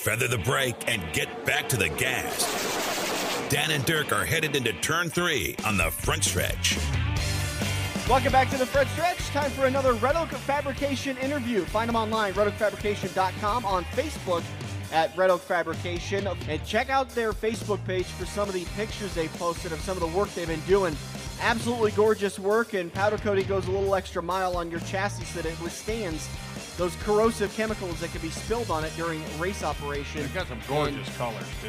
feather the brake, and get back to the gas. Dan and Dirk are headed into turn three on the front stretch. Welcome back to the front stretch. Time for another Red Oak Fabrication interview. Find them online, redoakfabrication.com, on Facebook at Red Oak Fabrication. And check out their Facebook page for some of the pictures they posted of some of the work they've been doing. Absolutely gorgeous work, and powder coating goes a little extra mile on your chassis so that it withstands those corrosive chemicals that can be spilled on it during race operation. They've got some gorgeous And- colors too.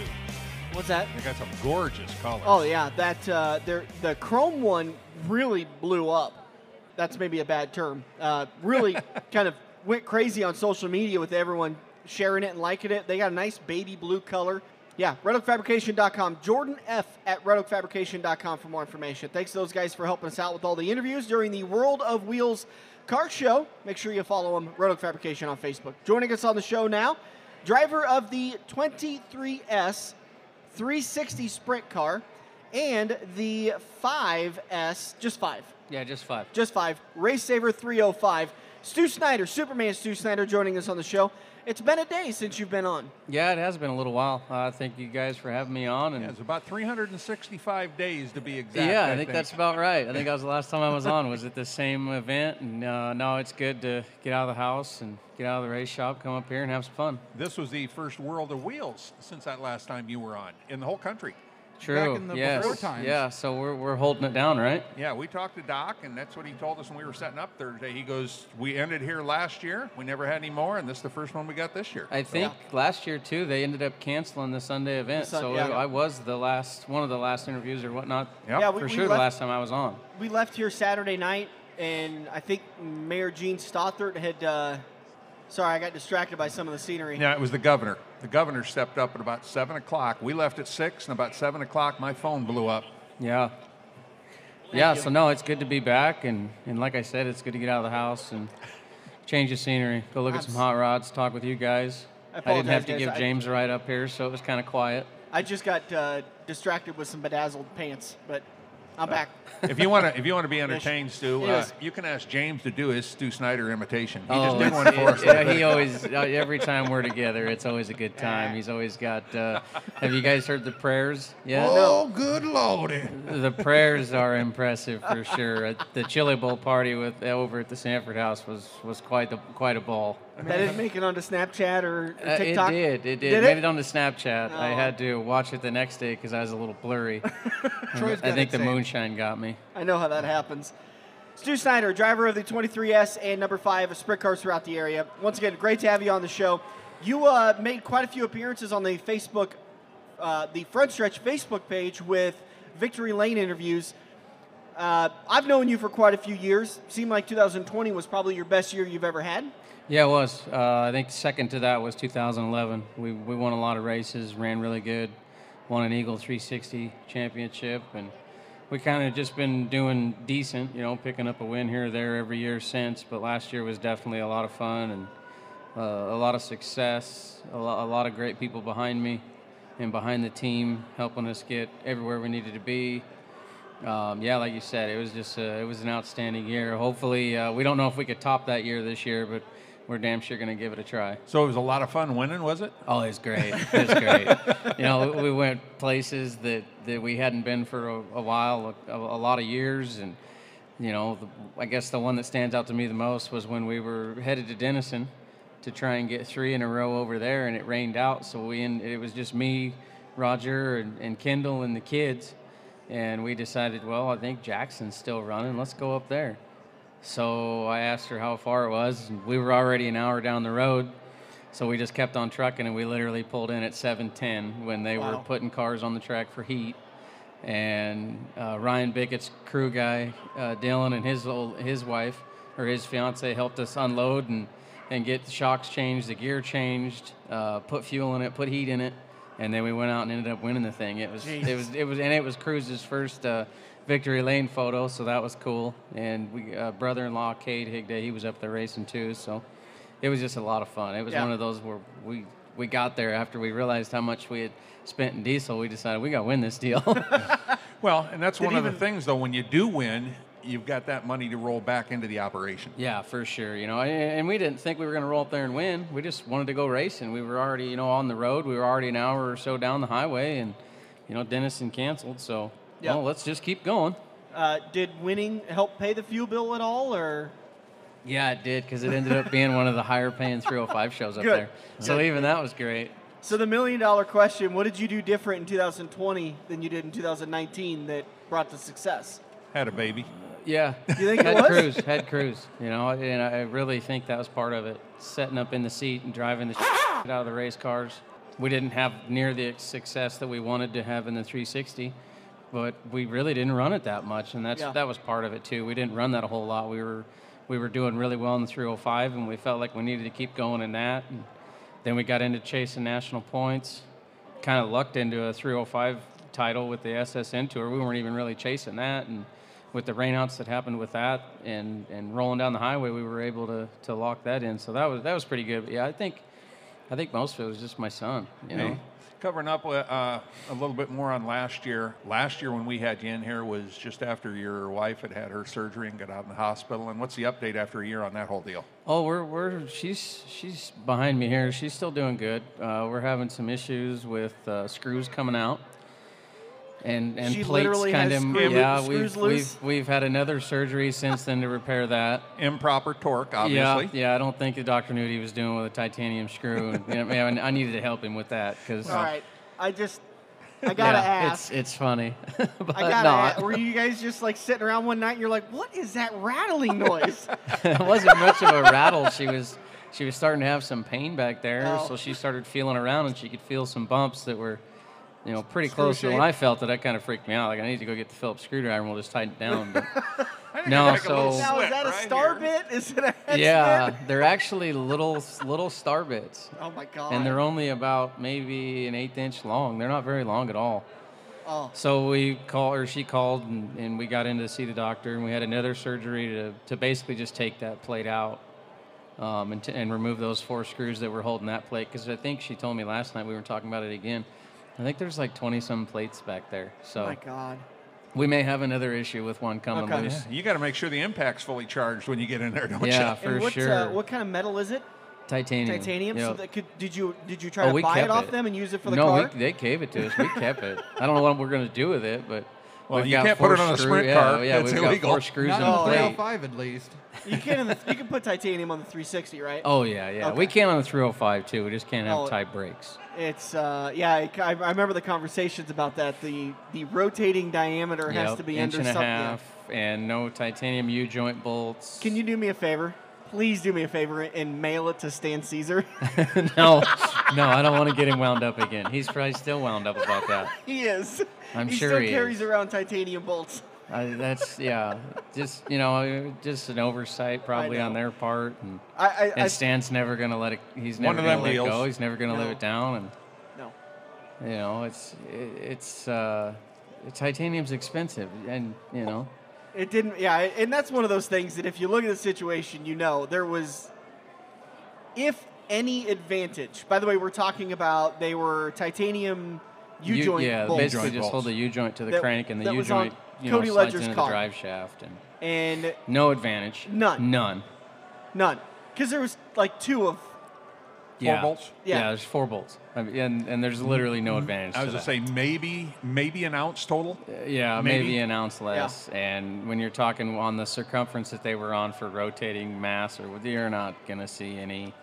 What's that? They got some gorgeous colors. Oh yeah, that uh, the chrome one really blew up. That's maybe a bad term. Uh, really kind of went crazy on social media with everyone sharing it and liking it. They got a nice baby blue color. Yeah, redoakfabrication.com. Jordan F at redoakfabrication.com for more information. Thanks to those guys for helping us out with all the interviews during the World of Wheels car show. Make sure you follow him, Oak Fabrication on Facebook. Joining us on the show now, driver of the 23S 360 sprint car and the 5S, just five, Yeah, just five. just five, Race Saver 305. Stu Snyder, Superman Stu Snyder, joining us on the show. It's been a day since you've been on. Yeah, it has been a little while. Uh, thank you guys for having me on. And Yeah, it's about 365 days to be exact. yeah, I, I think that's about right. I think that was the last time I was on. Was at the same event, and uh, no, it's good to get out of the house and get out of the race shop, come up here and have some fun. This was the first World of Wheels since that last time you were on in the whole country. True. in the yes. before times. Yeah. So we're we're holding it down, right? Yeah, we talked to Doc, and that's what he told us when we were setting up Thursday. He goes, "We ended here last year. We never had any more, and this is the first one we got this year." I think last year too, they ended up canceling the Sunday event. Sun- so yeah. I was the last one of the last interviews or whatnot. Yep. Yeah, we- for we sure, the last time I was on. We left here Saturday night, and I think Mayor Jean Stothert had. Uh, sorry, I got distracted by some of the scenery. Yeah, it was the governor. The governor stepped up at about seven o'clock. We left at six, and about seven o'clock, my phone blew up. Yeah. yeah, so no, it's good to be back, and, and like I said, it's good to get out of the house and change the scenery, go look at some hot rods, talk with you guys. I I, didn't have to guys. give James a ride up here, so it was kind of quiet. I just got uh, distracted with some bedazzled pants, but I'm back. If you want to, if you want to be entertained, Stu, uh, Yes. you can ask James to do his Stu Snyder imitation. He Oh, just did it's- one for us. yeah, he always, uh, every time we're together, it's always a good time. He's always got, uh, have you guys heard the prayers yet? Oh, good lordy! The prayers are impressive for sure. Uh, The Chili Bowl party with over at the Sanford House was, was quite the quite a ball. That didn't make it onto Snapchat or, or Uh, TikTok. it did. It did. Did Made it? it onto Snapchat. I Oh. had to watch it the next day because I was a little blurry. Troy's I think it the moonshine got me. I know how that happens. Stu Snyder, driver of the 23S and number five of sprint cars throughout the area. Once again, great to have you on the show. You uh, made quite a few appearances on the Facebook, uh, the Front Stretch Facebook page with Victory Lane interviews. Uh, I've known you for quite a few years. Seemed like 2020 was probably your best year you've ever had. Yeah, it was. Uh, I think second to that was 2011. We, we won a lot of races, ran really good, won an Eagle 360 championship, and we kind of just been doing decent, you know, picking up a win here or there every year since. But last year was definitely a lot of fun and uh, a lot of success, a, lo- a lot of great people behind me and behind the team, helping us get everywhere we needed to be. Um, yeah, like you said, it was just a, it was an outstanding year. Hopefully, uh, we don't know if we could top that year this year, but we're damn sure going to give it a try. So it was a lot of fun winning, was it? Oh, it's great. It was great. you know, we went places that, that we hadn't been for a, a while, a, a lot of years, and you know, the, I guess the one that stands out to me the most was when we were headed to Denison to try and get three in a row over there, and it rained out, so we en- it was just me, Roger, and, and Kendall and the kids, and we decided, well, I think Jackson's still running. Let's go up there. So I asked her how far it was, we were already an hour down the road. So we just kept on trucking, and we literally pulled in at 7:10 when they were putting cars on the track for heat. And uh, Ryan Bickett's crew guy, uh, Dylan, and his old, his wife or his fiance helped us unload and and get the shocks changed, the gear changed, uh, put fuel in it, put heat in it, and then we went out and ended up winning the thing. It was it was it was and it was Cruz's first. Uh, Victory Lane photo, so that was cool. And we, uh, brother-in-law Kade Higday, he was up there racing too. So it was just a lot of fun. It was Yeah. one of those where we we got there after we realized how much we had spent in diesel. We decided we got to win this deal. Well, and that's Did one of the things, though. When you do win, you've got that money to roll back into the operation. Yeah, for sure. You know, and, and we didn't think we were going to roll up there and win. We just wanted to go racing. We were already, you know, on the road. We were already an hour or so down the highway, and you know, Denison canceled. So, Yeah. well, let's just keep going. Uh, did winning help pay the fuel bill at all, or Yeah, it did because it ended up being one of the higher paying 305 shows up Good. there. So Good. even that was great. so the million dollar question? What did you do different in 2020 than you did in 2019 that brought the success? Had a baby. Yeah. You think it head cruise, head cruise. You know, and I really think that was part of it. Setting up in the seat and driving the out of the race cars. We didn't have near the success that we wanted to have in the 360, but we really didn't run it that much, and that's Yeah. that was part of it too. We didn't run that a whole lot. We were we were doing really well in the 305, and we felt like we needed to keep going in that. And then we got into chasing national points. Kind of lucked into a 305 title with the SSN tour. We weren't even really chasing that, and with the rainouts that happened with that, and and rolling down the highway, we were able to to lock that in. So that was that was pretty good. But yeah, I think I think most of it was just my son. You know. Hey, covering up uh, uh, a little bit more on last year. Last year when we had you in here was just after your wife had had her surgery and got out in the hospital. And what's the update after a year on that whole deal? Oh, we're we're she's she's behind me here. She's still doing good. Uh, we're having some issues with uh, screws coming out, and and She plates kind of screw- yeah. screws We've loose? we've we've had another surgery since then to repair that. Improper torque, obviously. Yeah, yeah. I don't think the doctor knew what he was doing with a titanium screw. And, you know, man, I needed to help him with that because All right, I just I gotta yeah, ask. it's it's funny, but I gotta not. ask, were you guys just like sitting around one night and you're like, what is that rattling noise? it wasn't much of a rattle. She was she was starting to have some pain back there, Oh. so she started feeling around and she could feel some bumps that were, you know, pretty close. So when? I felt it, that kind of freaked me out. Like I need to go get the Phillips screwdriver and we'll just tighten it down. But I think No, like so- now is that a right star here. bit? Is it a head yeah, spin? they're actually little little star bits, Oh my god. and they're only about maybe an eighth inch long. They're not very long at all. oh. So we called, or she called, and, and we got in to see the doctor, and we had another surgery to, to basically just take that plate out um, and, t- and remove those four screws that were holding that plate. Because I think she told me last night we were talking about it again. I think there's like 20 some plates back there. Oh So my god. we may have another issue with one coming Okay. loose. Yeah, you got to make sure the impact's fully charged when you get in there, don't Yeah, you? for what, sure. Uh, what kind of metal is it? Titanium. Titanium. So Yep. that could did you did you try Oh, to buy it off it. them and use it for the no, car? we, they gave it to us. We kept it. I don't know what we're going to do with it, but Well, we've you can't put it on a screw- sprint yeah, car. Yeah, That's we've illegal. got four screws Not in on the the plate. 305 at least. you can in the, you can put titanium on the 360, right? Oh yeah, yeah. Okay. We can on the 305 too. We just can't have Oh. tight brakes. It's uh, yeah. I, I I remember the conversations about that. The the rotating diameter has Yep, to be inch under and a something. half, and no titanium U joint bolts. Can you do me a favor? Please do me a favor and mail it to Stan Caesar. no, no. I don't want to get him wound up again. He's probably still wound up about that. he is. I'm he sure still he carries is. around titanium bolts. I, that's yeah. Just you know, just an oversight probably on their part, and, I I, I and Stan's never gonna let it. He's never gonna them let it go. He's never gonna live No. it down, and no. you know, it's it, it's uh, titanium's expensive, and you know. It didn't. Yeah, and that's one of those things that if you look at the situation, you know there was, if any advantage. By the way, we're talking about they were titanium U U- joint yeah, bolts, basically joint just hold the U joint to the That- crank, and the U joint you know slides Ledger's into car. the drive shaft, and and no advantage. None. None. none because there was like two of. Four yeah. bolts? Yeah. Yeah. there's four bolts, I mean, and and there's literally no mm-hmm. advantage. I was to to that. say maybe maybe an ounce total. Uh, yeah, Maybe. maybe, an ounce less. And when you're talking on the circumference that they were on for rotating mass, or you're not gonna see any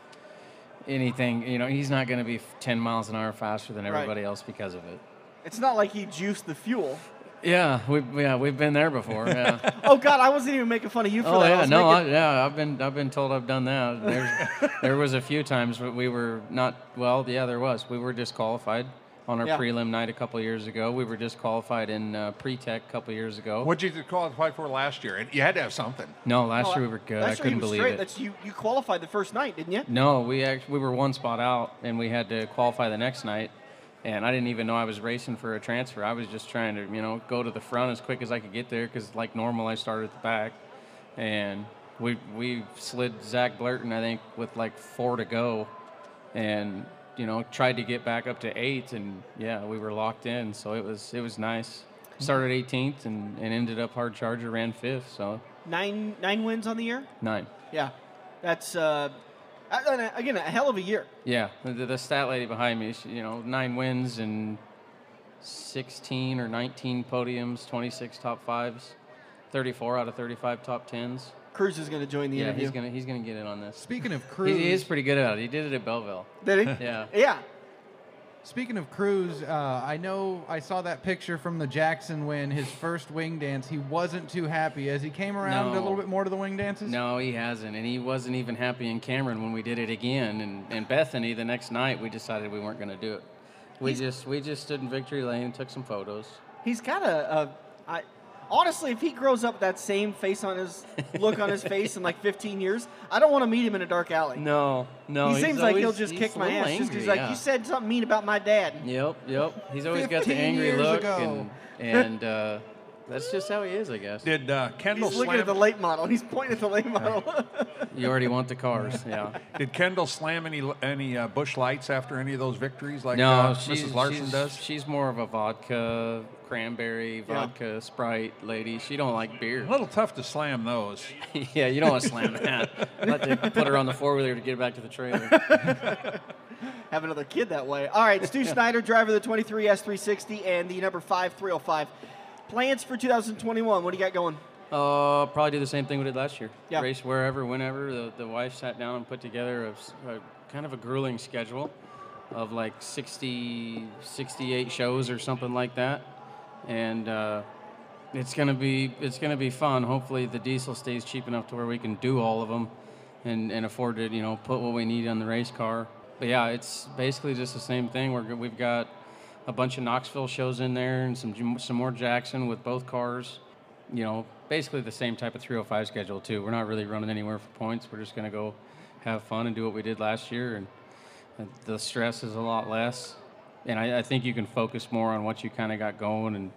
anything. You know, he's not gonna be 10 miles an hour faster than Right. everybody else because of it. It's not like he juiced the fuel. Yeah, we yeah we've been there before. Yeah. Oh God, I wasn't even making fun of you for oh that. I yeah, was no, I, yeah, I've been I've been told I've done that. There's, there was a few times where we were not well. Yeah, there was. We were disqualified on our Yeah. prelim night a couple years ago. We were disqualified in uh, pre-tech a couple years ago. What did you qualify for last year? And you had to have something. No, last No, year we were good. I last year he couldn't believe straight. it. That's you. You qualified the first night, didn't you? No, we actually we were one spot out, and we had to qualify the next night. And I didn't even know I was racing for a transfer. I was just trying to, you know, go to the front as quick as I could get there, because like normal, I started at the back, and we we slid Zach Blurton, I think, with like four to go, and you know tried to get back up to eight, and yeah, we were locked in. So it was it was nice. started 18th and, and ended up hard charger, ran fifth. So Nine nine wins on the year. nine. Yeah, that's uh, uh, again a hell of a year. Yeah, the, the stat lady behind me, she, you know, nine wins and 16 or 19 podiums, 26 top fives, 34 out of 35 top tens. Cruz is going to join the Yeah, interview. he's gonna he's gonna get in on this. Speaking of He, Cruz, he is pretty good at it. He did it at Belleville. Did he? Yeah. Yeah. Speaking of Cruz, uh, I know I saw that picture from the Jackson win, his first wing dance. He wasn't too happy. as he came around a little bit more to the wing dances? No, he hasn't, and he wasn't even happy in Cameron when we did it again. And, and Bethany, the next night, we decided we weren't going to do it. We just we just stood in victory lane and took some photos. He's got a, a I, honestly, if he grows up with that same face on his look on his face in like 15 years, I don't want to meet him in a dark alley. No, no. he he's seems like he'll just kick my ass just because angry, like yeah. you said something mean about my dad. Yep, yep. He's always got the angry look, ago. and and uh, that's just how he is, I guess. Did uh, Kendall He's looking slam? at the late model. He's pointing at the late model. You already want the cars, yeah. did Kendall slam any any uh, Busch Lights after any of those victories like no, uh, Mrs. Larson she's, does? She's more of a vodka, cranberry, vodka, Sprite lady. She don't like beer. A little tough to slam those. yeah, you don't want to slam that. Let to put her on the four wheeler to get her back to the trailer. Have another kid that way. All right, Stu Snyder, driver of the 23 S360 and the number 5 305. Plans for 2021. What do you got going? Uh, probably do the same thing we did last year. Yeah. Race wherever, whenever. The, the wife sat down and put together a kind of a grueling schedule of like 60, 68 shows or something like that. And uh, it's gonna be it's gonna be fun. Hopefully, the diesel stays cheap enough to where we can do all of them and, and afford to you know put what we need on the race car. But yeah, it's basically just the same thing. We're, we've got a bunch of Knoxville shows in there and some some more Jackson with both cars. You know, basically the same type of 305 schedule too. We're not really running anywhere for points. We're just gonna go have fun and do what we did last year, and, and the stress is a lot less. And I, I think you can focus more on what you kind of got going, and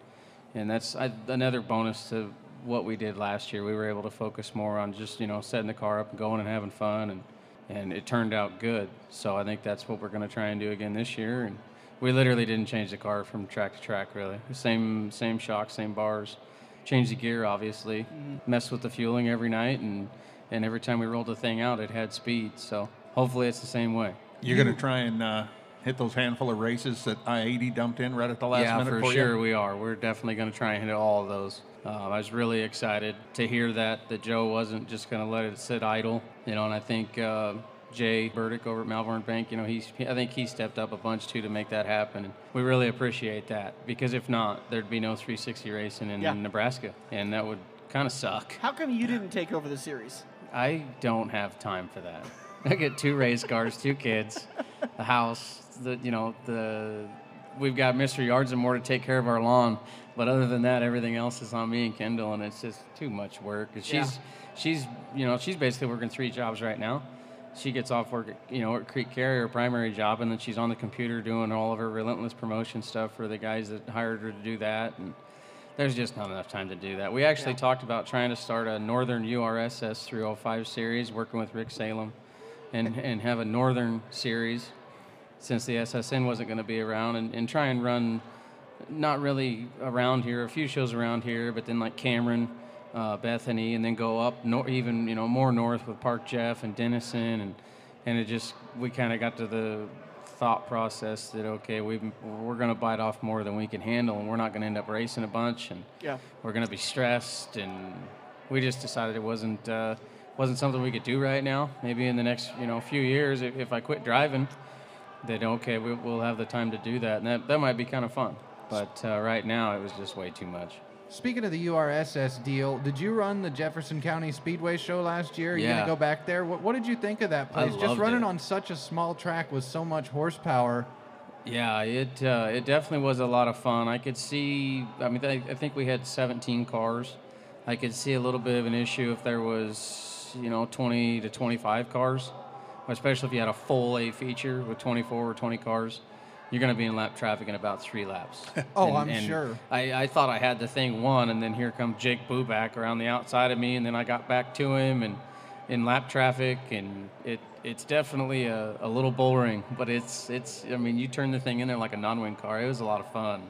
and that's I, another bonus to what we did last year. We were able to focus more on just you know setting the car up and going and having fun, and and it turned out good. So I think that's what we're going to try and do again this year. And we literally didn't change the car from track to track really. Same same shocks, same bars. Changed the gear obviously. Messed with the fueling every night, and and every time we rolled the thing out, it had speed. So hopefully it's the same way. You're going to try and uh, hit those handful of races that I-80 dumped in right at the last yeah, minute for for sure you? we are. We're definitely going to try and hit all of those. Uh, I was really excited to hear that that Joe wasn't just going to let it sit idle, you know. And I think uh, Jay Burdick over at Malvern Bank, you know, he's I think he stepped up a bunch too to make that happen. And we really appreciate that because if not, there'd be no 360 racing in Yeah. Nebraska, and that would kind of suck. How come you didn't take over the series? I don't have time for that. I get two race cars, two kids, a house. The you know the we've got Mr. Yards and more to take care of our lawn. But other than that, everything else is on me and Kendall, and it's just too much work. She's Yeah. she's you know she's basically working three jobs right now. She gets off work, you know, at Crete Carrier, her primary job, and then she's on the computer doing all of her relentless promotion stuff for the guys that hired her to do that. And there's just not enough time to do that. We actually talked about trying to start a Northern URSS 305 series, working with Rick Salem, and, and have a Northern series since the SSN wasn't going to be around, and, and try and run not really around here, a few shows around here, but then like Cameron, uh, Bethany, and then go up nor- even you know more north with Park Jeff and Denison, and and it just we kind of got to the thought process that okay we we're going to bite off more than we can handle, and we're not going to end up racing a bunch, and Yeah. we're going to be stressed, and we just decided it wasn't uh, wasn't something we could do right now. Maybe in the next you know few years, if, if I quit driving, then okay we, we'll have the time to do that, and that that might be kind of fun. But uh, right now, it was just way too much. Speaking of the URSS deal, did you run the Jefferson County Speedway show last year? Are you gonna go back there? What, what did you think of that I place? Just running it. on such a small track with so much horsepower. Yeah, it uh, it definitely was a lot of fun. I could see. I mean, I, I think we had 17 cars. I could see a little bit of an issue if there was, you know, 20 to 25 cars, especially if you had a full A feature with 24 or 20 cars. You're going to be in lap traffic in about three laps. Oh, I'm sure. I, I thought I had the thing won, and then here comes Jake Bubak around the outside of me, and then I got back to him and in lap traffic, and it it's definitely a, a little bullring, but it's it's I mean you turn the thing in there like a non-wing car. It was a lot of fun.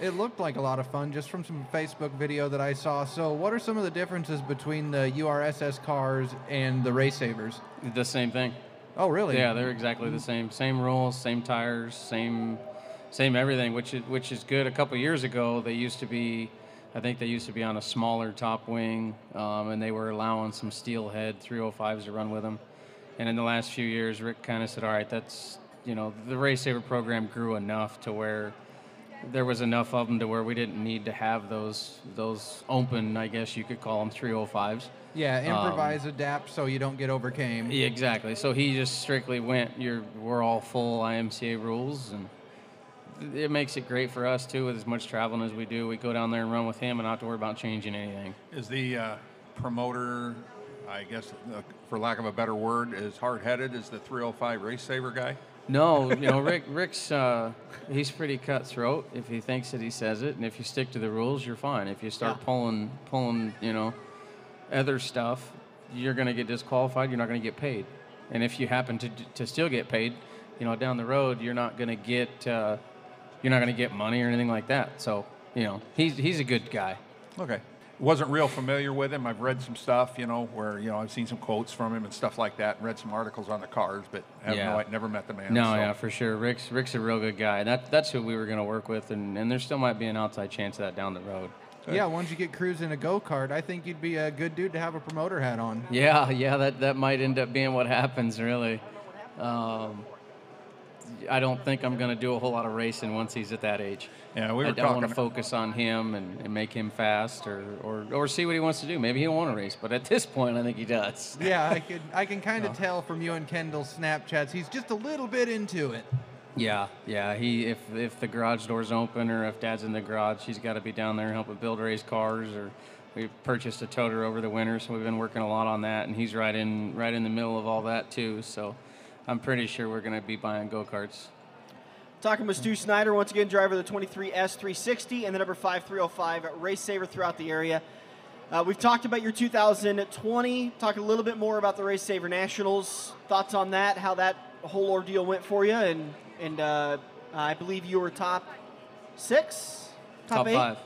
It looked like a lot of fun just from some Facebook video that I saw. So, what are some of the differences between the URSS cars and the Race Savers? The same thing. Oh, really? Yeah, they're exactly the same. Same rules, same tires, same same everything, which is which is good. A couple years ago, they used to be, I think they used to be on a smaller top wing, um, and they were allowing some steelhead 305s to run with them. And in the last few years, Rick kind of said, "All right, that's you know the Race Saver program grew enough to where." There was enough of them to where we didn't need to have those those open, I guess you could call them 305s. Yeah, improvise, adapt so you don't get overcame. Yeah, exactly. So he just strictly went. You're we're all full IMCA rules, and it makes it great for us too. With as much traveling as we do, we go down there and run with him, and not have to worry about changing anything. Is the uh, promoter, I guess, uh, for lack of a better word, as hard-headed as the 305 race saver guy? No, you know Rick. Rick's uh, he's pretty cutthroat. If he thinks it, he says it, and if you stick to the rules, you're fine. If you start Yeah. pulling pulling, you know, other stuff, you're going to get disqualified. You're not going to get paid. And if you happen to to still get paid, you know, down the road, you're not going to get uh, you're not going to get money or anything like that. So, you know, he's he's a good guy. Okay. Wasn't real familiar with him. I've read some stuff, you know, where you know I've seen some quotes from him and stuff like that, and read some articles on the cars, but have Yeah. no, I never met the man. No, so- yeah, for sure. Rick's Rick's a real good guy. That that's who we were going to work with, and, and there still might be an outside chance of that down the road. Yeah, once you get Cruz in a go kart, I think you'd be a good dude to have a promoter hat on. Yeah, yeah, that, that might end up being what happens, really. Um, I don't think I'm going to do a whole lot of racing once he's at that age. Yeah, we were I, I want to focus on him and, and make him fast or, or, or see what he wants to do. Maybe he'll want to race, but at this point, I think he does. Yeah, I could I can kind of uh-huh. tell from you and Kendall's Snapchats, he's just a little bit into it. Yeah, yeah. He if if the garage door's open or if Dad's in the garage, he's got to be down there helping build race cars. Or we purchased a toter over the winter, so we've been working a lot on that, and he's right in right in the middle of all that too. So I'm pretty sure we're going to be buying go karts. Talking with Stu Snyder, once again, driver of the 23S360 and the number 5305 Race Saver throughout the area. Uh, we've talked about your 2020. Talk a little bit more about the Race Saver Nationals. Thoughts on that? How that whole ordeal went for you? And and uh, I believe you were top six, top, Top eight, five.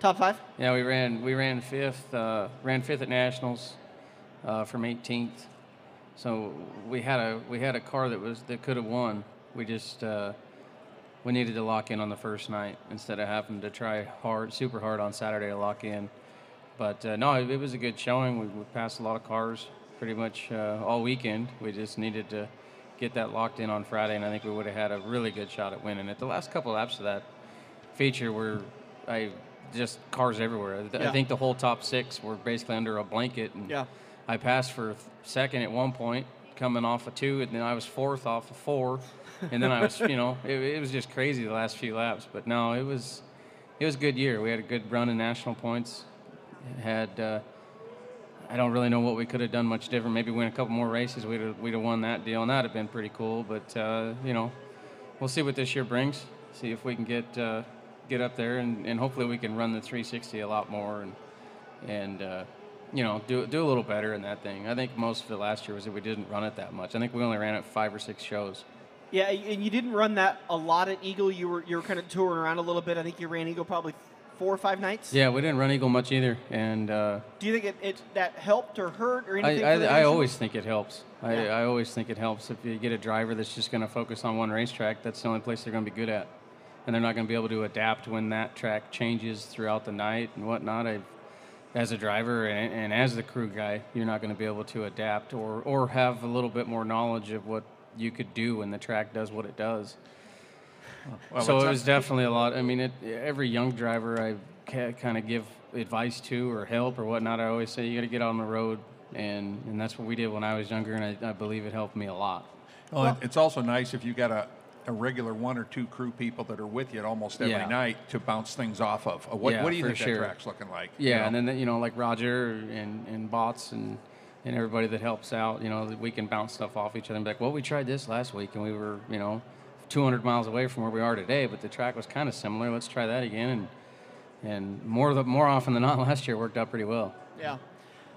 top five. Yeah, we ran we ran fifth uh, ran fifth at nationals uh, from 18th. So we had a we had a car that was that could have won. We just uh, we needed to lock in on the first night instead of having to try hard, super hard on Saturday to lock in. But uh, no, it, it was a good showing. We, we passed a lot of cars pretty much uh, all weekend. We just needed to get that locked in on Friday, and I think we would have had a really good shot at winning it. The last couple laps of that feature were I just cars everywhere. I think the whole top six were basically under a blanket, and Yeah. I passed for second at one point, coming off of two, and then I was fourth off of four, and then I was, you know, it, it was just crazy the last few laps. But no, it was, it was a good year. We had a good run in national points. Had, uh, I don't really know what we could have done much different. Maybe win a couple more races. We'd have, we'd have won that deal, and that'd have been pretty cool. But uh, you know, we'll see what this year brings. See if we can get uh, get up there, and, and hopefully we can run the 360 a lot more, and and uh, you know do do a little better in that thing. I think most of it last year was that we didn't run it that much. I think we only ran it five or six shows. Yeah, and you didn't run that a lot at Eagle. You were you were kind of touring around a little bit. I think you ran Eagle probably four or five nights. Yeah, we didn't run Eagle much either, and uh, Do you think it, it that helped or hurt or I, anything? I, the I always think it helps. I, Yeah. I always think it helps if you get a driver that's just going to focus on one racetrack. That's the only place they're going to be good at, and they're not going to be able to adapt when that track changes throughout the night and whatnot. I, as a driver and, and as the crew guy, you're not going to be able to adapt or or have a little bit more knowledge of what you could do when the track does what it does. Well, so it was definitely a lot. I mean, it, every young driver I ca- kind of give advice to or help or whatnot, I always say you got to get on the road, and and that's what we did when I was younger, and I, I believe it helped me a lot. Well, it- it's also nice if you got a, a regular one or two crew people that are with you almost every Yeah. night to bounce things off of. Uh, What, Yeah, what do you think sure. that track's looking like? Yeah, You know? and then you know like Roger and and Bots and and everybody that helps out, you know, that we can bounce stuff off each other and be like, well, we tried this last week and we were, you know, 200 miles away from where we are today, but the track was kind of similar. Let's try that again, and and more the more often than not, last year worked out pretty well. Yeah.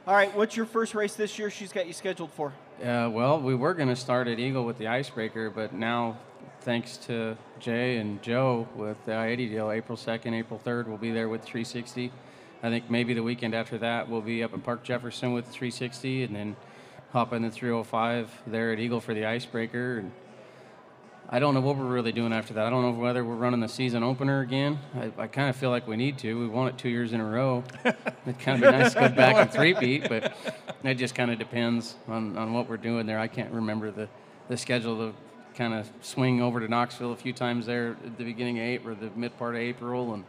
All right, what's your first race this year? She's got you scheduled for. Uh, well, we were going to start at Eagle with the icebreaker, but now, thanks to Jay and Joe with the I 80 deal, April 2nd, April 3rd, we'll be there with 360. I think maybe the weekend after that, we'll be up at Park Jefferson with 360 and then hop in the 305 there at Eagle for the icebreaker. And I don't know what we're really doing after that. I don't know whether we're running the season opener again. I, I kind of feel like we need to. We won it two years in a row. It'd kind of be nice to go back and three-peat, but it just kind of depends on, on what we're doing there. I can't remember the, the schedule to kind of swing over to Knoxville a few times there at the beginning of April or the mid part of April and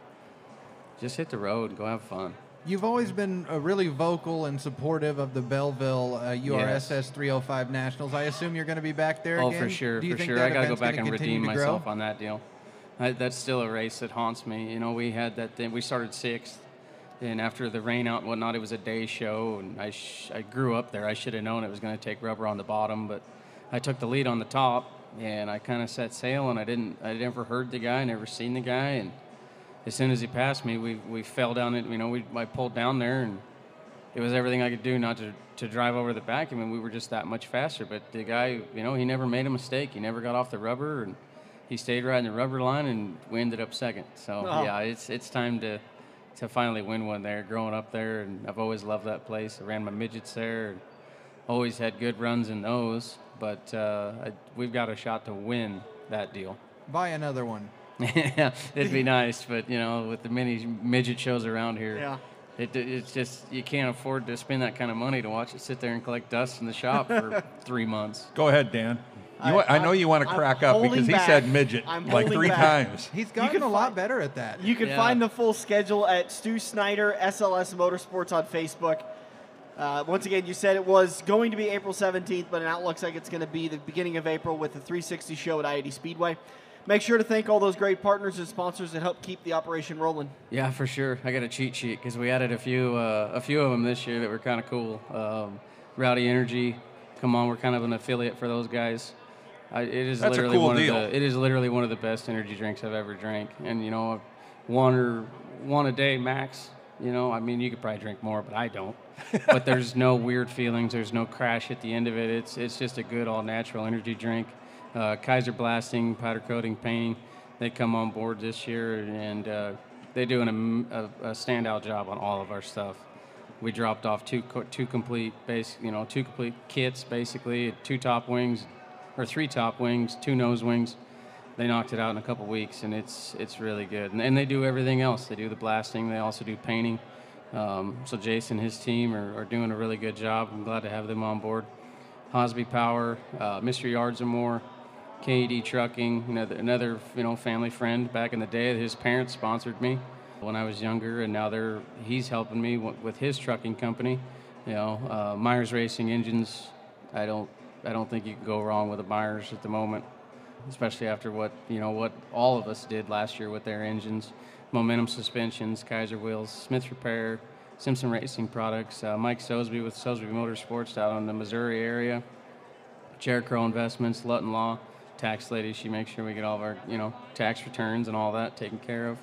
just hit the road and go have fun. You've always been uh, really vocal and supportive of the Belleville uh, URSS Yes. 305 Nationals. I assume you're going to be back there Oh, again. for sure, Do you for think sure. I got to go back and redeem myself on that deal. I, that's still a race that haunts me. You know, we had that thing. We started sixth, and after the rain out and whatnot, it was a day show, and I sh- I grew up there. I should have known it was going to take rubber on the bottom, but I took the lead on the top, and I kind of set sail, and I didn't. I never heard the guy, never seen the guy, and as soon as he passed me, we we fell down it. You know, we I pulled down there and it was everything I could do not to, to drive over the back. I mean, we were just that much faster. But the guy, you know, he never made a mistake. He never got off the rubber, and he stayed right in the rubber line, and we ended up second. So Oh. yeah, it's it's time to to finally win one there. Growing up there, and I've always loved that place. I ran my midgets there, and always had good runs in those. But uh, I, we've got a shot to win that deal. Buy another one. Yeah, it'd be nice, but you know, with the many midget shows around here, Yeah. it, it's just you can't afford to spend that kind of money to watch it sit there and collect dust in the shop for three months. Go ahead, Dan. You, I- I, know I'm- you want to I'm crack up because he back. said midget I'm like three back. times. He's gotten can a lot find- better at that. You can Yeah. find the full schedule at Stu Snyder, SLS Motorsports on Facebook. Uh, once again, you said it was going to be April 17th, but now it looks like it's going to be the beginning of April with the 360 show at I-80 Speedway. Make sure to thank all those great partners and sponsors that help keep the operation rolling. Yeah, for sure. I got a cheat sheet because we added a few uh, a few of them this year that were kind of cool. Um, Rowdy Energy, come on, we're kind of an affiliate for those guys. I, it is That's a literally cool one deal. of the it is literally one of the best energy drinks I've ever drank, and you know, one or one a day max. You know, I mean, you could probably drink more, but I don't. but there's no weird feelings. There's no crash at the end of it. It's it's just a good all natural energy drink. Uh, Kaiser Blasting, powder coating, painting. They come on board this year, and uh, they do an, a, a standout job on all of our stuff. We dropped off two co- two complete base, you know, two complete kits basically, two top wings, or three top wings, two nose wings. They knocked it out in a couple weeks, and it's it's really good. And, and they do everything else. They do the blasting. They also do painting. Um, so Jason and his team are, are doing a really good job. I'm glad to have them on board. Hosby Power, uh, Mystery Yards and more, KED Trucking, another, another you know family friend back in the day. His parents sponsored me when I was younger, and now they're he's helping me with his trucking company. You know, uh, Myers Racing Engines. I don't I don't think you can go wrong with a Myers at the moment, especially after what you know what all of us did last year with their engines. Momentum suspensions, Keizer wheels, Smith Repair, Simpson Racing products, uh, Mike Sosby with Sosby Motorsports out in the Missouri area. Jericho Investments, Lutton Law, tax lady. She makes sure we get all of our, you know, tax returns and all that taken care of.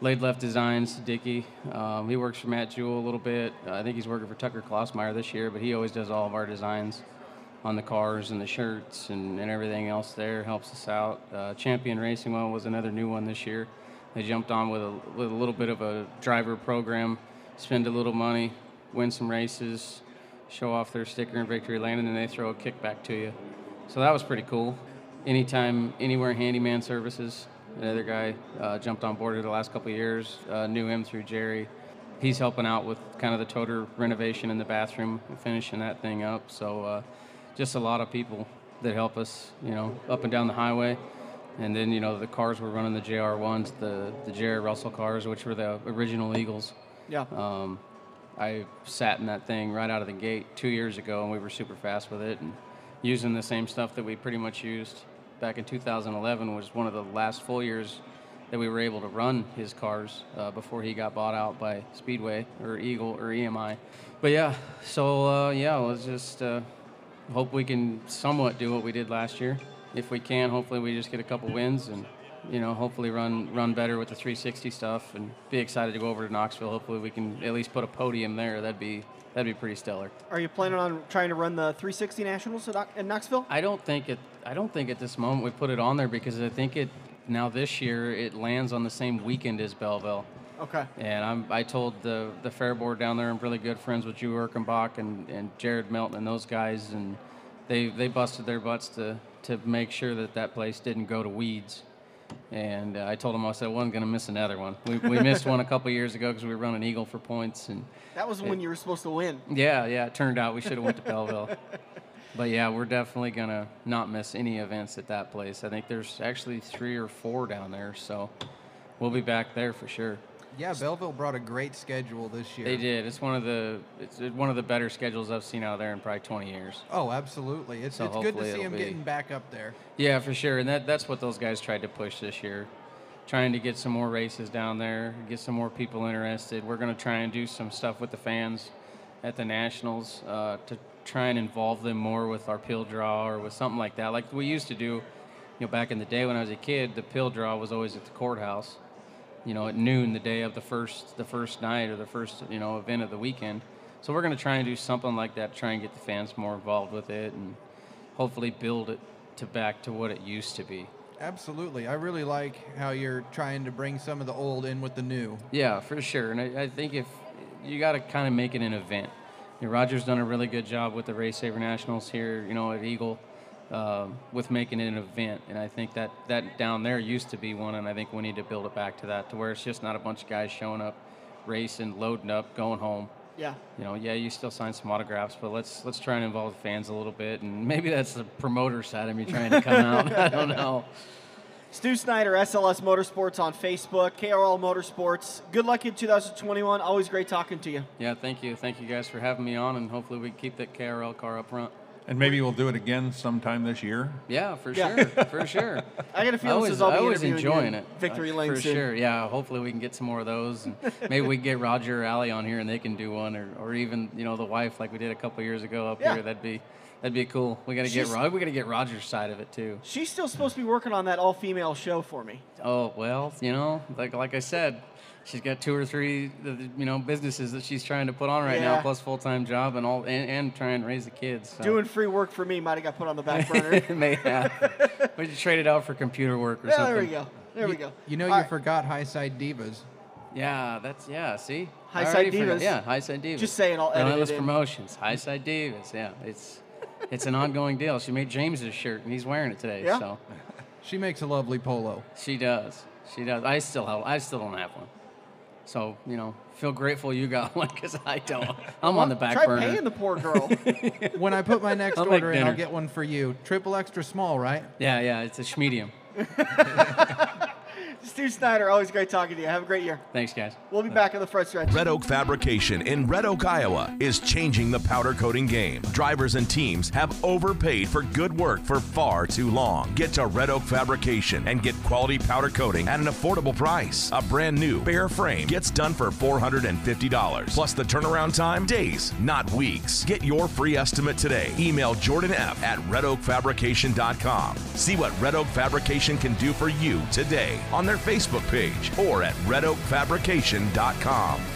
Laid Left Designs, Dickey. Um, he works for Matt Jewell a little bit. I think he's working for Tucker Klaasmeyer this year, but he always does all of our designs on the cars and the shirts and, and everything else there. Helps us out. Uh, Champion Racing One was another new one this year. They jumped on with a, with a little bit of a driver program, spend a little money, win some races, show off their sticker in victory lane, and then they throw a kickback to you. So that was pretty cool. Anytime, anywhere handyman services. Another guy uh, jumped on board here the last couple of years. Uh, knew him through Jerry. He's helping out with kind of the toter renovation in the bathroom finishing that thing up. So uh, just a lot of people that help us, you know, up and down the highway. And then, you know, the cars were running the JR1s, the, the Jerry Russell cars, which were the original Eagles. Yeah. Um, I sat in that thing right out of the gate two years ago, and we were super fast with it and using the same stuff that we pretty much used back in 2011 was one of the last full years that we were able to run his cars uh, before he got bought out by Speedway or Eagle or EMI. But yeah, so uh, yeah, let's just uh, hope we can somewhat do what we did last year. If we can, hopefully we just get a couple wins and you know, hopefully run run better with the 360 stuff, and be excited to go over to Knoxville. Hopefully, we can at least put a podium there. That'd be that'd be pretty stellar. Are you planning on trying to run the 360 Nationals at, in Knoxville? I don't think it. I don't think at this moment we put it on there because I think it now this year it lands on the same weekend as Belleville. Okay. And I'm, I told the the fair board down there, I'm really good friends with Drew Erkenbach and, and Jared Melton and those guys, and they they busted their butts to to make sure that that place didn't go to weeds. And uh, I told him, I said I wasn't going to miss another one. We, we missed one a couple years ago because we were running Eagle for points, and That was when It- you were supposed to win. yeah, yeah, it turned out we should have went to Belleville. But yeah, we're definitely gonna not miss any events at that place. I think there's actually three or four down there, so we'll be back there for sure. Yeah, Belleville brought a great schedule this year. They did. It's one of the it's one of the better schedules I've seen out there in probably 20 years. Oh, absolutely. It's, So it's good to see it'll be- getting back up there. Yeah, for sure. And that that's what those guys tried to push this year, trying to get some more races down there, get some more people interested. We're going to try and do some stuff with the fans at the nationals uh, to try and involve them more with our pill draw or with something like that, like we used to do. You know, back in the day when I was a kid, the pill draw was always at the courthouse. You know, at noon the day of the first the first night or the first you know event of the weekend. So we're going to try and do something like that, try and get the fans more involved with it, and hopefully build it to back to what it used to be. Absolutely. I really like how you're trying to bring some of the old in with the new. Yeah, for sure. And I, I think if you got to kind of make it an event. You know, Roger's done a really good job with the Race Saver Nationals here, you know, at Eagle, um, with making it an event. And I think that that down there used to be one, and I think we need to build it back to that, to where it's just not a bunch of guys showing up, racing, loading up, going home. Yeah. You know, yeah, you still sign some autographs, but let's let's try and involve the fans a little bit, and maybe that's the promoter side of me trying to come out. I don't know. Stu Snyder, SLS Motorsports on Facebook, KRL Motorsports. Good luck in 2021. Always great talking to you. Yeah, thank you, thank you guys for having me on, and hopefully we keep that KRL car up front. And maybe we'll do it again sometime this year. Yeah, for Yeah. sure, for sure. I got a feeling was, this is I'll I be was interviewing enjoying it. Victory uh, Lane for soon. sure. Yeah, hopefully we can get some more of those, and maybe we can get Roger or Allie on here and they can do one, or, or even you know the wife like we did a couple years ago up Yeah. here. That'd be that'd be cool. We got to get She's- Ro- we got to get Roger's side of it too. She's still supposed to be working on that all-female show for me. Oh well, you know, like like I said, she's got two or three uh, you know businesses that she's trying to put on right Yeah. now, plus full time job and all, and, and try and raise the kids. So. Doing free work for me might have got put on the back burner. may have. we should trade it out for computer work or yeah, something. there we go. There we You- go. You know, All you right. forgot High Side Divas. Yeah, that's yeah. See, High Side already forgot- Divas. Yeah, high side divas. Just saying, I'll edit Relentless it in. promotions. High side divas. Yeah, it's it's an ongoing deal. She made James's shirt and he's wearing it today. Yeah? So She makes a lovely polo. she does. She does. I still have. I still don't have one. So you know, feel grateful you got one because I don't. I'm on the back burner. Try burner. paying the poor girl. When I put my next I'll make order in, I'll dinner. get one for you. Triple extra small, right? yeah, yeah. It's a schmedium. Stu Snyder, always great talking to you. Have a great year. Thanks, guys. We'll be back on the front stretch. Red Oak Fabrication in Red Oak, Iowa is changing the powder coating game. Drivers and teams have overpaid for good work for far too long. Get to Red Oak Fabrication and get quality powder coating at an affordable price. A brand new bare frame gets done for $450. Plus the turnaround time, days, not weeks. Get your free estimate today. Email Jordan F at redoakfabrication.com. See what Red Oak Fabrication can do for you today on Facebook page or at redoakfabrication.com.